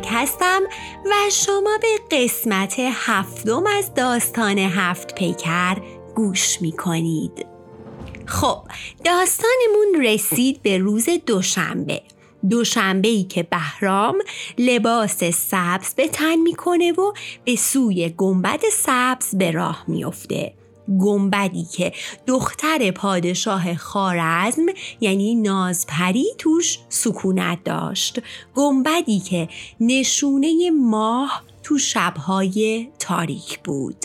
مونتک هستم و شما به قسمت هفتم از داستان هفت پیکر گوش می کنید. خب داستانمون رسید به روز دوشنبه دوشنبه ای که بهرام لباس سبز به تن می‌کنه و به سوی گنبد سبز به راه میافته گنبدی که دختر پادشاه خارزم یعنی نازپری توش سکونت داشت. گنبدی که نشونه ماه تو شبهای تاریک بود.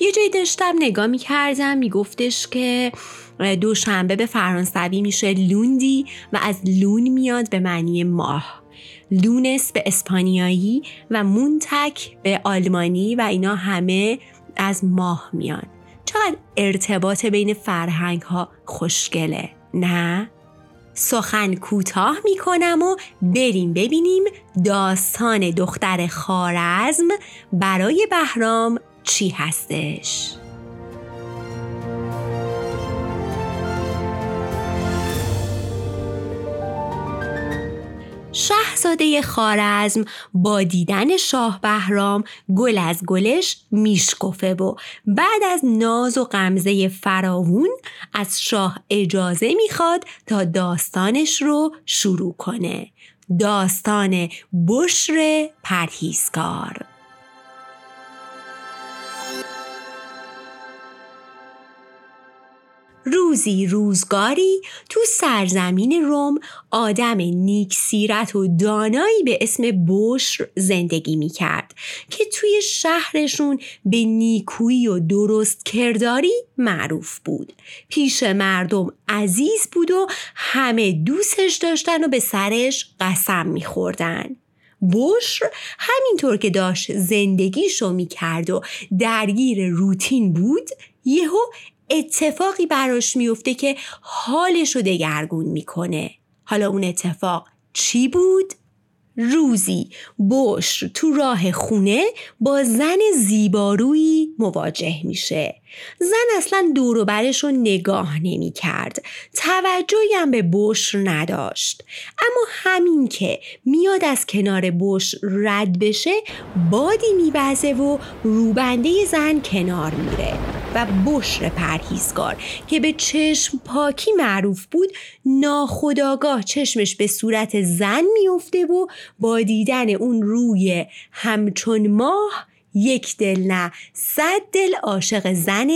یه جایی داشتم نگاه می کردم می گفتش که دوشنبه به فرانسوی میشه لوندی و از لون میاد به معنی ماه. لونس به اسپانیایی و مونتک به آلمانی و اینا همه از ماه میان. چقدر ارتباط بین فرهنگ ها خوشگله نه؟ سخن کوتاه می کنم و بریم ببینیم داستان دختر خارزم برای بهرام چی هستش؟ شاهزاده خارزم با دیدن شاه بهرام گل از گلش میشکفه و بعد از ناز و غمزه فراوون از شاه اجازه می‌خواد تا داستانش رو شروع کنه. داستان بشر پرهیزکار روزی روزگاری تو سرزمین روم آدم نیک سیرت و دانایی به اسم بشر زندگی می کرد که توی شهرشون به نیکویی و درست کرداری معروف بود پیش مردم عزیز بود و همه دوستش داشتن و به سرش قسم می خوردن. بشر همینطور که داشت زندگیشو می کرد و درگیر روتین بود یهو اتفاقی براش میفته که حالش رو دگرگون می‌کنه حالا اون اتفاق چی بود؟ روزی بشر تو راه خونه با زن زیبارویی مواجه میشه زن اصلا دور برش رو نگاه نمی کرد. توجهی هم به بشر نداشت. اما همین که میاد از کنار بشر رد بشه بادی میوزه و روبنده زن کنار میره. و بشر پرهیزگار که به چشم پاکی معروف بود ناخداگاه چشمش به صورت زن میفته و با دیدن اون روی همچون ماه یک دل نه صد دل عاشق زن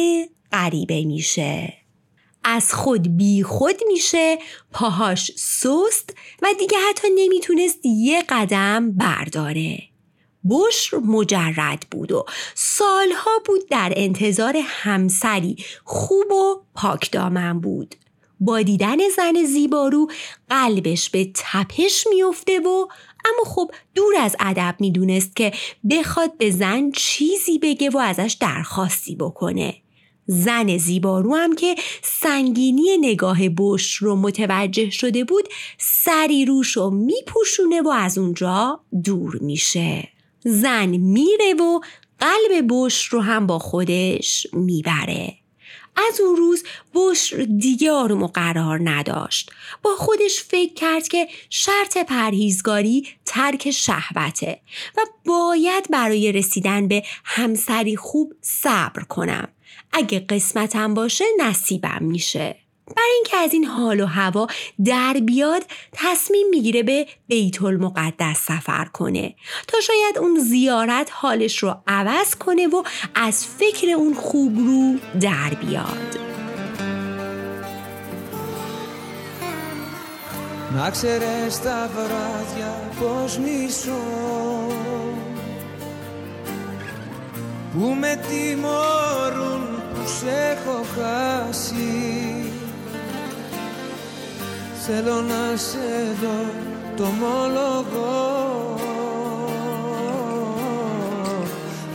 غریبه میشه. از خود بی خود میشه پاهاش سست و دیگه حتی نمی‌تونست یه قدم برداره. بشر مجرد بود و سالها بود در انتظار همسری خوب و پاک دامن بود. با دیدن زن زیبارو قلبش به تپش میفته و اما خب دور از ادب می‌دونست که بخواد به زن چیزی بگه و ازش درخواستی بکنه. زن زیبارو هم که سنگینی نگاه بش رو متوجه شده بود سری روش رو میپوشونه و از اونجا دور میشه. زن میره و قلب بش رو هم با خودش می‌بره. از اون روز بشر دیگه آروم و قرار نداشت. با خودش فکر کرد که شرط پرهیزگاری ترک شهوته و باید برای رسیدن به همسری خوب صبر کنم. اگه قسمتم باشه نصیبم میشه. برای اینکه از این حال و هوا در بیاد تصمیم میگیره به بیت المقدس سفر کنه تا شاید اون زیارت حالش رو عوض کنه و از فکر اون خوب رو در بیاد Να ξέρεις τα βράδια πως μισώ Που με τιμωρούν που σε έχω χάσει Θέλω να σε δω το μολογό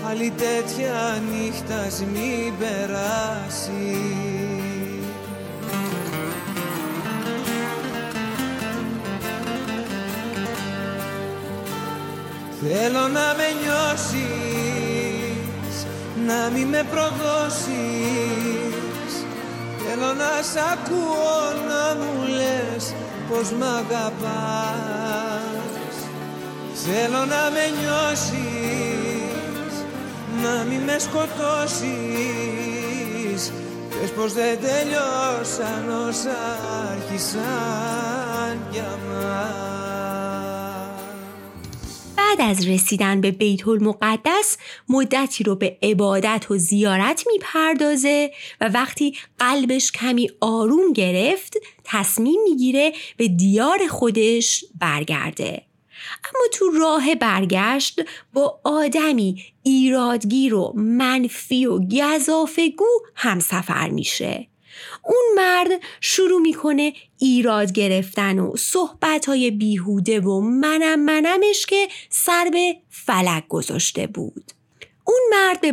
Άλλη τέτοια νύχτα μην περάσει. Θέλω να με νιώσεις, να μην με προδώσεις. Θέλω να σ' ακούω να μου λες πως μ' αγαπάς. Θέλω να με νιώσεις Να μην με σκοτώσεις. Πες πως δεν τελειώσαν όσα άρχισαν για μας بعد از رسیدن به بیت المقدس مدتی رو به عبادت و زیارت می‌پردازه و وقتی قلبش کمی آروم گرفت تصمیم می‌گیره به دیار خودش برگرده. اما تو راه برگشت با آدمی ایرادگیر و منفی و گذافگو همسفر میشه. اون مرد شروع می‌کنه ایراد گرفتن و صحبت های بیهوده و منم منمش که سر به فلک گذاشته بود. اون مرد به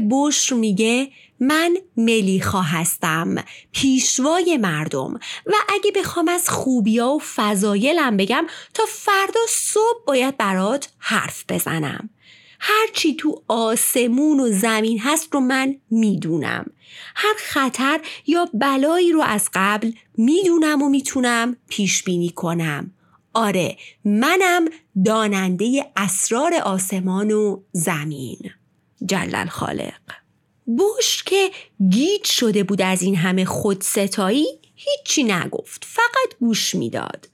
میگه من ملیخا هستم پیشوای مردم و اگه بخوام از خوبیا و فضایلم بگم تا فردا صبح باید برات حرف بزنم. هرچی تو آسمون و زمین هست رو من می‌دونم. هر خطر یا بلایی رو از قبل می‌دونم و می‌تونم پیش بینی کنم. آره منم داننده اسرار آسمان و زمین. جلل خالق. بوش که گیج شده بود از این همه خودستایی هیچی نگفت فقط گوش می‌داد.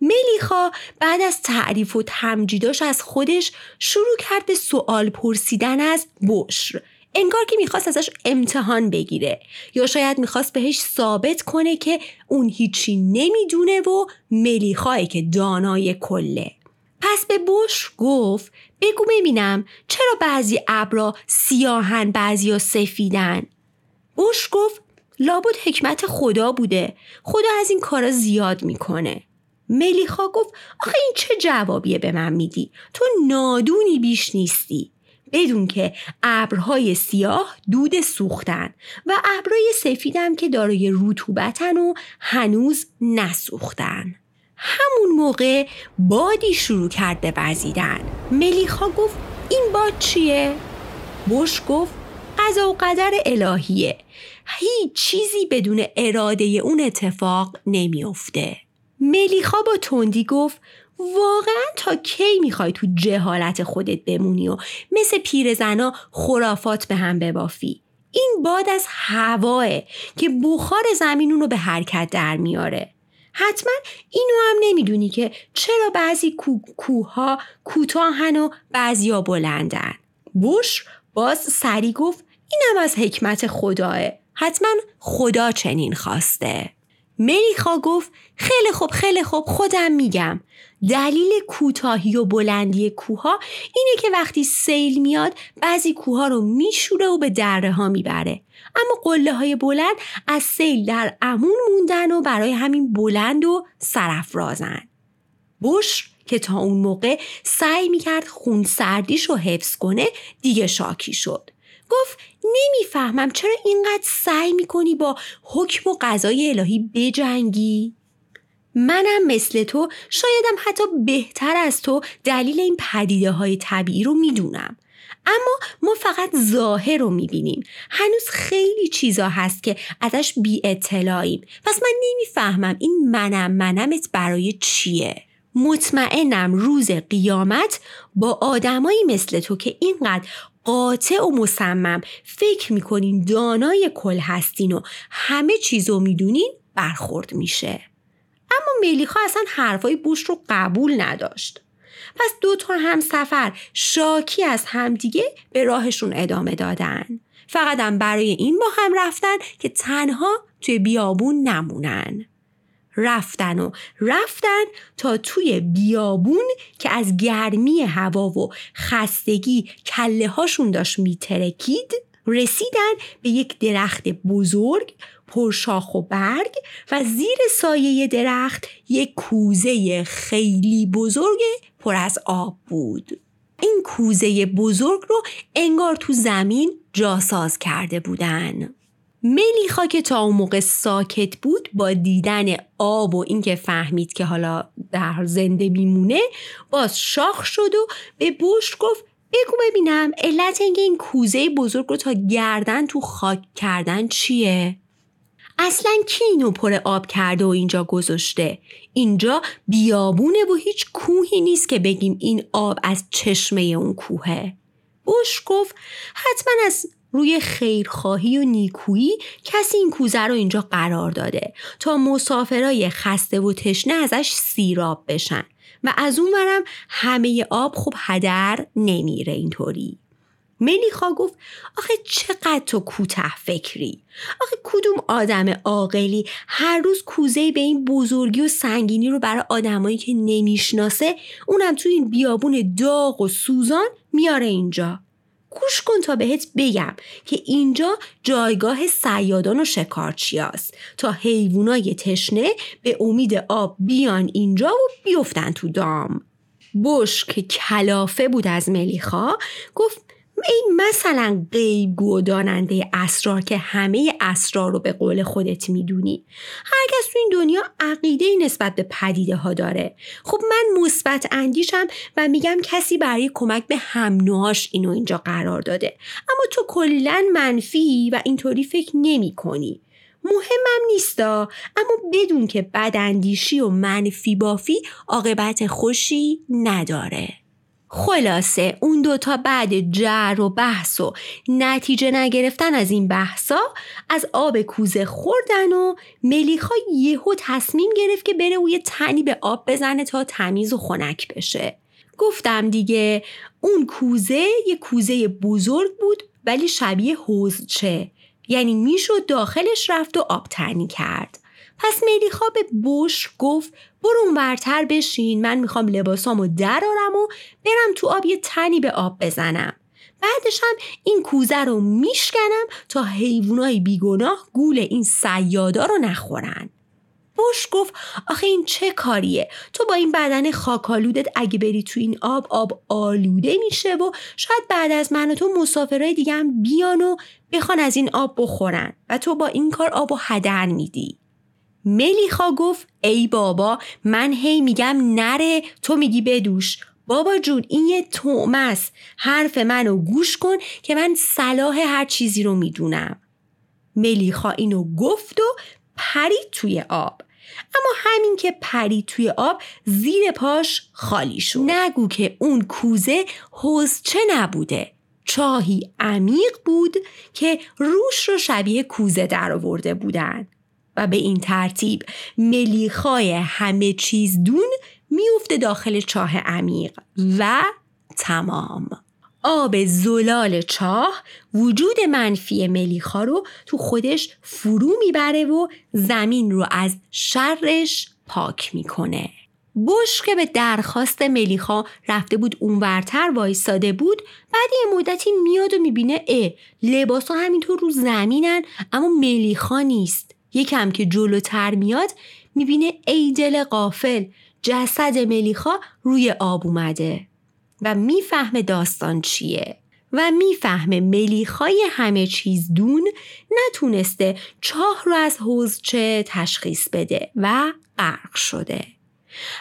ملیخا بعد از تعریف و تمجیداش از خودش شروع کرد به سوال پرسیدن از بشر. انگار که می‌خواست ازش امتحان بگیره. یا شاید می‌خواست بهش ثابت کنه که اون هیچی نمی‌دونه و ملیخایی که دانای کله. پس به بش گفت بگو ببینم چرا بعضی ابرا سیاهن بعضی ها سفیدن؟ بش گفت لابد حکمت خدا بوده. خدا از این کارا زیاد می‌کنه. ملیخا گفت آخه این چه جوابیه به من میدی؟ تو نادونی بیش نیستی. بدون که ابرهای سیاه دود سوختن و ابرهای سفیدم که دارای رطوبتن و هنوز نسوختن. همون موقع بادی شروع کرد به وزیدن ملیخا گفت این باد چیه؟ بش گفت قضا و قدر الهیه. هیچ چیزی بدون اراده اون اتفاق نمیافته. ملیخا با تندی گفت واقعا تا کی می‌خوای تو جهالت خودت بمونی و مثل پیرزنا خرافات به هم ببافی؟ این باد از هواه که بخار زمین رو به حرکت در میاره. حتما اینو هم نمی‌دونی که چرا بعضی کو کوها کوتاهن و بعضیا بلندن. بوش باز سری گفت اینم از حکمت خداه. حتما خدا چنین خواسته. ملیخا گفت خیلی خوب خیلی خوب خودم میگم. دلیل کوتاهی و بلندی کوها اینه که وقتی سیل میاد بعضی کوها رو میشوره و به دره ها می‌بره. اما قله های بلند از سیل در امون موندن و برای همین بلند و سرفرازن بش که تا اون موقع سعی می‌کرد خون سردیش رو حفظ کنه دیگه شاکی شد. گفت نمی‌فهمم چرا اینقدر سعی می‌کنی با حکم و قضای الهی بجنگی؟ منم مثل تو شایدم حتی بهتر از تو دلیل این پدیده های طبیعی رو می‌دونم. اما ما فقط ظاهر رو می‌بینیم. هنوز خیلی چیزا هست که ازش بی اطلاعیم پس من نمی‌فهمم این منم منمت برای چیه. مطمئنم روز قیامت با آدمایی مثل تو که اینقدر قاطع و مصمم. فکر می‌کنین دانای کل هستین و همه چیزو می‌دونین برخورد میشه. اما ملیخا اصلا حرفای بوش رو قبول نداشت. پس دو تا هم سفر شاکی از همدیگه به راهشون ادامه دادن. فقط هم برای این با هم رفتن که تنها توی بیابون نمونن. رفتن و رفتن تا توی بیابون که از گرمی هوا و خستگی کله هاشون داشت میترکید رسیدن به یک درخت بزرگ پرشاخ و برگ و زیر سایه درخت یک کوزه خیلی بزرگ پر از آب بود. این کوزه بزرگ رو انگار تو زمین جاساز کرده بودن. ملیخا که تا اون موقع ساکت بود با دیدن آب و اینکه فهمید که حالا در زنده میمونه باز شاخ شد و به بشت گفت بگو ببینم علت اینکه این کوزه بزرگ رو تا گردن تو خاک کردن چیه؟ اصلا کی اینو پر آب کرده و اینجا گذاشته اینجا بیابونه و هیچ کوهی نیست که بگیم این آب از چشمه اون کوهه بوش گفت حتما از روی خیرخواهی و نیکویی کسی این کوزه رو اینجا قرار داده تا مسافرای خسته و تشنه ازش سیراب بشن و از اون ورم همه آب خوب هدر نمیره اینطوری. ملیخا گفت آخه چقدر تو کوته فکری؟ آخه کدوم آدم عاقلی هر روز کوزه به این بزرگی و سنگینی رو برای آدمایی که نمی‌شناسه اونم تو این بیابون داغ و سوزان میاره اینجا؟ گوش کن تا بهت بگم که اینجا جایگاه سیادان و شکارچیاست تا حیوانای تشنه به امید آب بیان اینجا و بیفتن تو دام. بش که کلافه بود از ملیخا گفت این مثلا غیبگو و داننده اسرار که همه اسرار رو به قول خودت می‌دونی. هر کس تو این دنیا عقیده نسبت به پدیده ها داره. خب من مثبت اندیشم و میگم کسی برای کمک به هم اینو اینجا قرار داده. اما تو کلا منفی و اینطوری فکر نمی کنی مهمم نیستا. اما بدون که بداندیشی و منفی بافی عاقبت خوشی نداره. خلاصه اون دوتا بعد جر و بحث و نتیجه نگرفتن از این بحثا از آب کوزه خوردن و ملیخا یهو تصمیم گرفت که بره و یه تنی به آب بزنه تا تمیز و خنک بشه. گفتم دیگه اون کوزه یه کوزه بزرگ بود ولی شبیه حوزچه یعنی می‌شد داخلش رفت و آب تنی کرد. پس ملیخا به بوش گفت برو برتر بشین من می‌خوام لباسامو درارم و برم تو آب یه تنی به آب بزنم. بعدش هم این کوزه رو میشکنم تا حیوانای بیگناه گول این سیادا رو نخورن. بوش گفت آخه این چه کاریه؟ تو با این بدن خاکالودت اگه بری تو این آب آب آلوده میشه و شاید بعد از من و تو مسافرهای دیگه هم بیان و بخوان از این آب بخورن و تو با این کار آب و هدر میدی. ملیخا گفت ای بابا من هی میگم نره تو میگی بدوش. بابا جون این یه تومه است. حرف منو گوش کن که من صلاح هر چیزی رو می‌دونم. ملیخا اینو گفت و پرید توی آب. اما همین که پرید توی آب زیر پاش خالی شد. نگو که اون کوزه چه نبوده. چاهی عمیق بود که روش رو شبیه کوزه در آورده بودن. و به این ترتیب ملیخای همه چیز دون میفته داخل چاه عمیق و تمام. آب زلال چاه وجود منفی ملیخا رو تو خودش فرو می‌بره و زمین رو از شرش پاک می‌کنه. بش که به درخواست ملیخا رفته بود اونورتر وایستاده بود بعد یه مدتی میاد و می‌بینه اه لباس ها همینطور رو زمینن اما ملیخا نیست. یکم که جلوتر میاد می‌بینه ای دل قافل جسد ملیخا روی آب اومده و می‌فهمه داستان چیه و می‌فهمه ملیخای همه چیز دون نتونسته چاه رو از حوزچه تشخیص بده و غرق شده.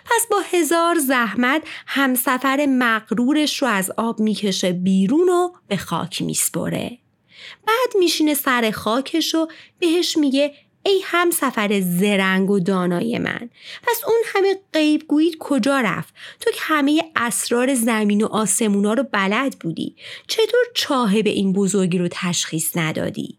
پس با هزار زحمت همسفر مغرورش رو از آب می‌کشه بیرون و به خاک میسپره. بعد میشینه سر خاکش و بهش میگه ای هم سفر زرنگ و دانای من. پس اون همه غیب گویید کجا رفت؟ تو که همه اسرار زمین و آسمونا رو بلد بودی. چطور چاهه به این بزرگی رو تشخیص ندادی؟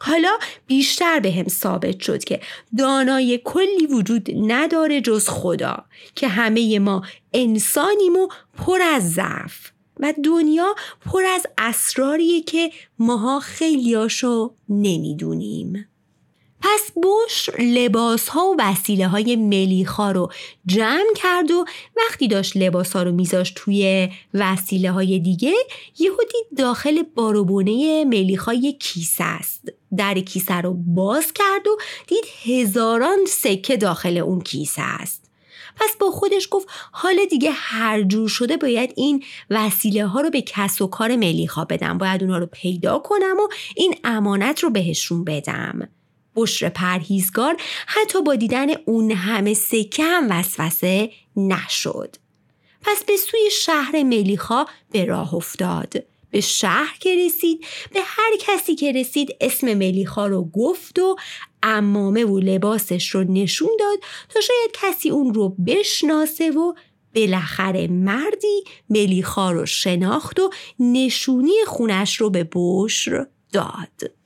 حالا بیشتر به هم ثابت شد که دانای کلی وجود نداره جز خدا که همه ما انسانیم و پر از ضعف. و دنیا پر از اسراریه که ماها خیلیاشو نمی‌دونیم. پس بوش لباس ها و وسیله های ملیخا رو جمع کرد و وقتی داشت لباس ها رو میذاشت توی وسیله های دیگه یهودی داخل باروبونه ملیخا یک کیسه است. در کیسه رو باز کرد و دید هزاران سکه داخل اون کیسه است. پس با خودش گفت حال دیگه هر جور شده باید این وسیله ها رو به کس و کار ملیخا بدم. باید اونا رو پیدا کنم و این امانت رو بهشون بدم. بشر پرهیزگار حتی با دیدن اون همه سکه هم وسوسه نشد. پس به سوی شهر ملیخا به راه افتاد. به شهر که رسید به هر کسی که رسید اسم ملیخا رو گفت و امامه و لباسش رو نشون داد تا شاید کسی اون رو بشناسه و بالاخره مردی ملیخا رو شناخت و نشونی خونش رو به بشر داد.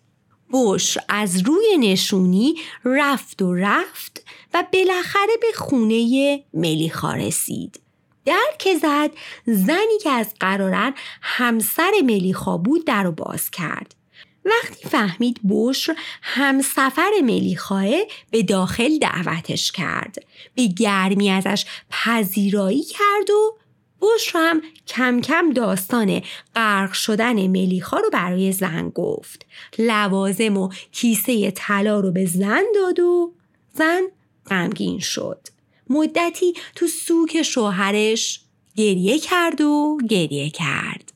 بشر از روی نشونی رفت و رفت و بالاخره به خونه ملیخا رسید. در که زد زنی که از قرارن همسر ملیخا بود در رو باز کرد. وقتی فهمید بشر همسفر ملیخاه به داخل دعوتش کرد. به گرمی ازش پذیرایی کرد و بشر هم کم کم داستان غرق شدن ملیخا رو برای زن گفت. لوازم و کیسه طلا رو به زن داد و زن غمگین شد. مدتی تو سوک شوهرش گریه کرد و گریه کرد.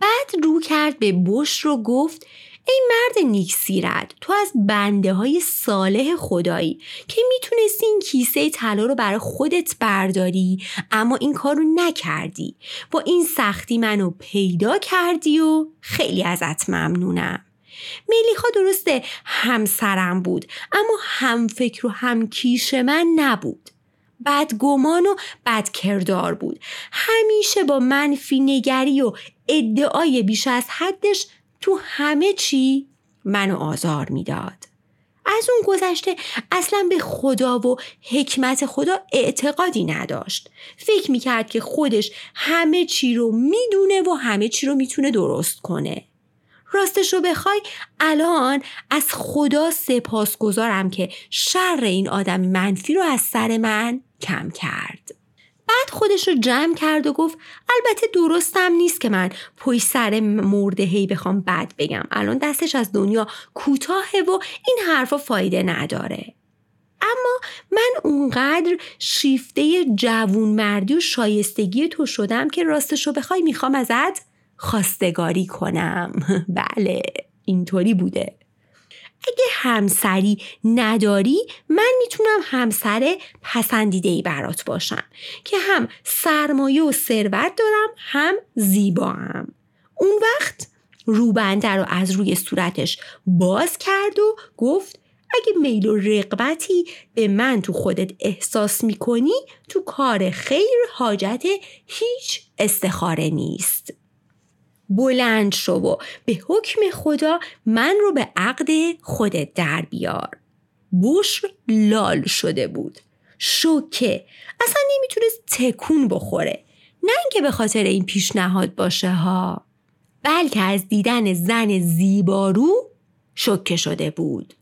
بعد رو کرد به بش رو گفت ای مرد نیک سیرت تو از بنده های صالح خدایی که می‌تونستی این کیسه طلا رو برای خودت برداری اما این کار رو نکردی. با این سختی منو پیدا کردی و خیلی ازت ممنونم. ملیخا درسته همسرم بود اما هم فکر و هم کیش من نبود. بدگمان و بدکردار بود. همیشه با منفی نگری و ادعای بیش از حدش تو همه چی منو آزار می‌داد. از اون گذشته اصلا به خدا و حکمت خدا اعتقادی نداشت. فکر می‌کرد که خودش همه چی رو می‌دونه و همه چی رو می‌تونه درست کنه. راستش رو بخوای الان از خدا سپاس گذارم که شر این آدم منفی رو از سر من کم کرد. بعد خودش رو جمع کرد و گفت البته درستم نیست که من پشت سر مرده هی بخوام بد بگم. الان دستش از دنیا کوتاهه و این حرفا فایده نداره. اما من اونقدر شیفته جوون مردی و شایستگی تو شدم که راستشو بخوای می‌خوام ازت خواستگاری کنم. بله اینطوری بوده. همسری نداری من می‌تونم همسر پسندیده ای برات باشم که هم سرمایه و ثروت دارم هم زیبا هم. اون وقت روبنده رو از روی صورتش باز کرد و گفت اگه میل و رقبتی به من تو خودت احساس می‌کنی تو کار خیر حاجت هیچ استخاره نیست بلند شو و به حکم خدا من رو به عقد خودت در بیار. بشر لال شده بود. شوکه. اصلا نمی‌تونست تکون بخوره. نه اینکه به خاطر این پیشنهاد باشه ها. بلکه از دیدن زن زیبارو شوکه شده بود.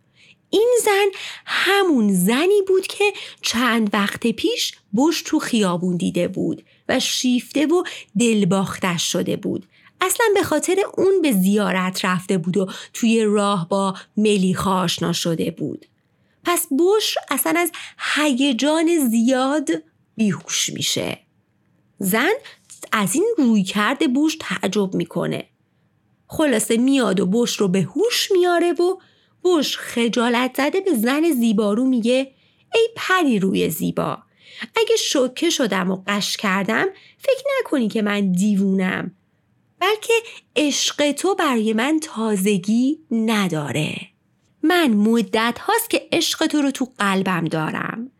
این زن همون زنی بود که چند وقت پیش بش تو خیابون دیده بود و شیفته و دلباختش شده بود. اصلا به خاطر اون به زیارت رفته بود و توی راه با ملیخا آشنا شده بود. پس بش اصلا از هیجان زیاد بیهوش میشه. زن از این روی کرده بوش تعجب می‌کنه. خلاصه میاد و بش رو به هوش میاره و بش خجالت زده به زن زیبارو میگه ای پری روی زیبا اگه شوکه شدم و قش کردم فکر نکنی که من دیوونم بلکه عشق تو برای من تازگی نداره. من مدت هاست که عشق تو رو تو قلبم دارم.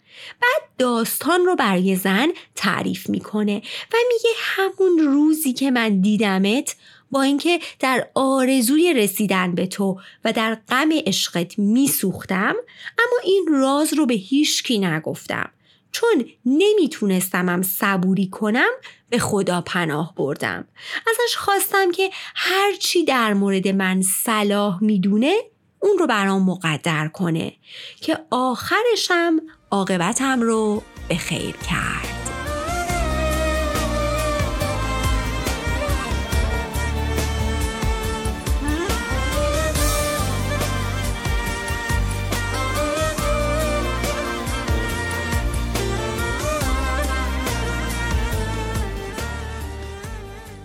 بعد داستان رو برای زن تعریف می‌کنه و میگه همون روزی که من دیدمت با اینکه در آرزوی رسیدن به تو و در غم عشقت میسوختم اما این راز رو به هیچکی نگفتم. چون نمیتونستمم صبوری کنم به خدا پناه بردم. ازش خواستم که هرچی در مورد من صلاح می‌دونه اون رو برام مقدر کنه که آخرشم عاقبتم رو به خیر کرد.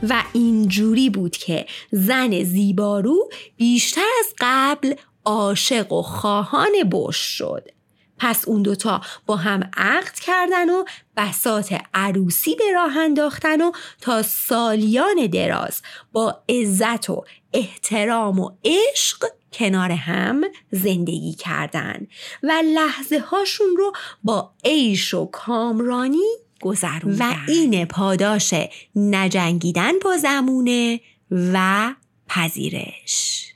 و اینجوری بود که زن زیبارو بیشتر از قبل عاشق و خواهان بش شد. پس اون دوتا با هم عقد کردن و بسات عروسی به راه انداختن و تا سالیان دراز با عزت و احترام و عشق کنار هم زندگی کردن و لحظه هاشون رو با عیش و کامرانی گذروندن و این پاداش نجنگیدن با زمونه و پذیرش.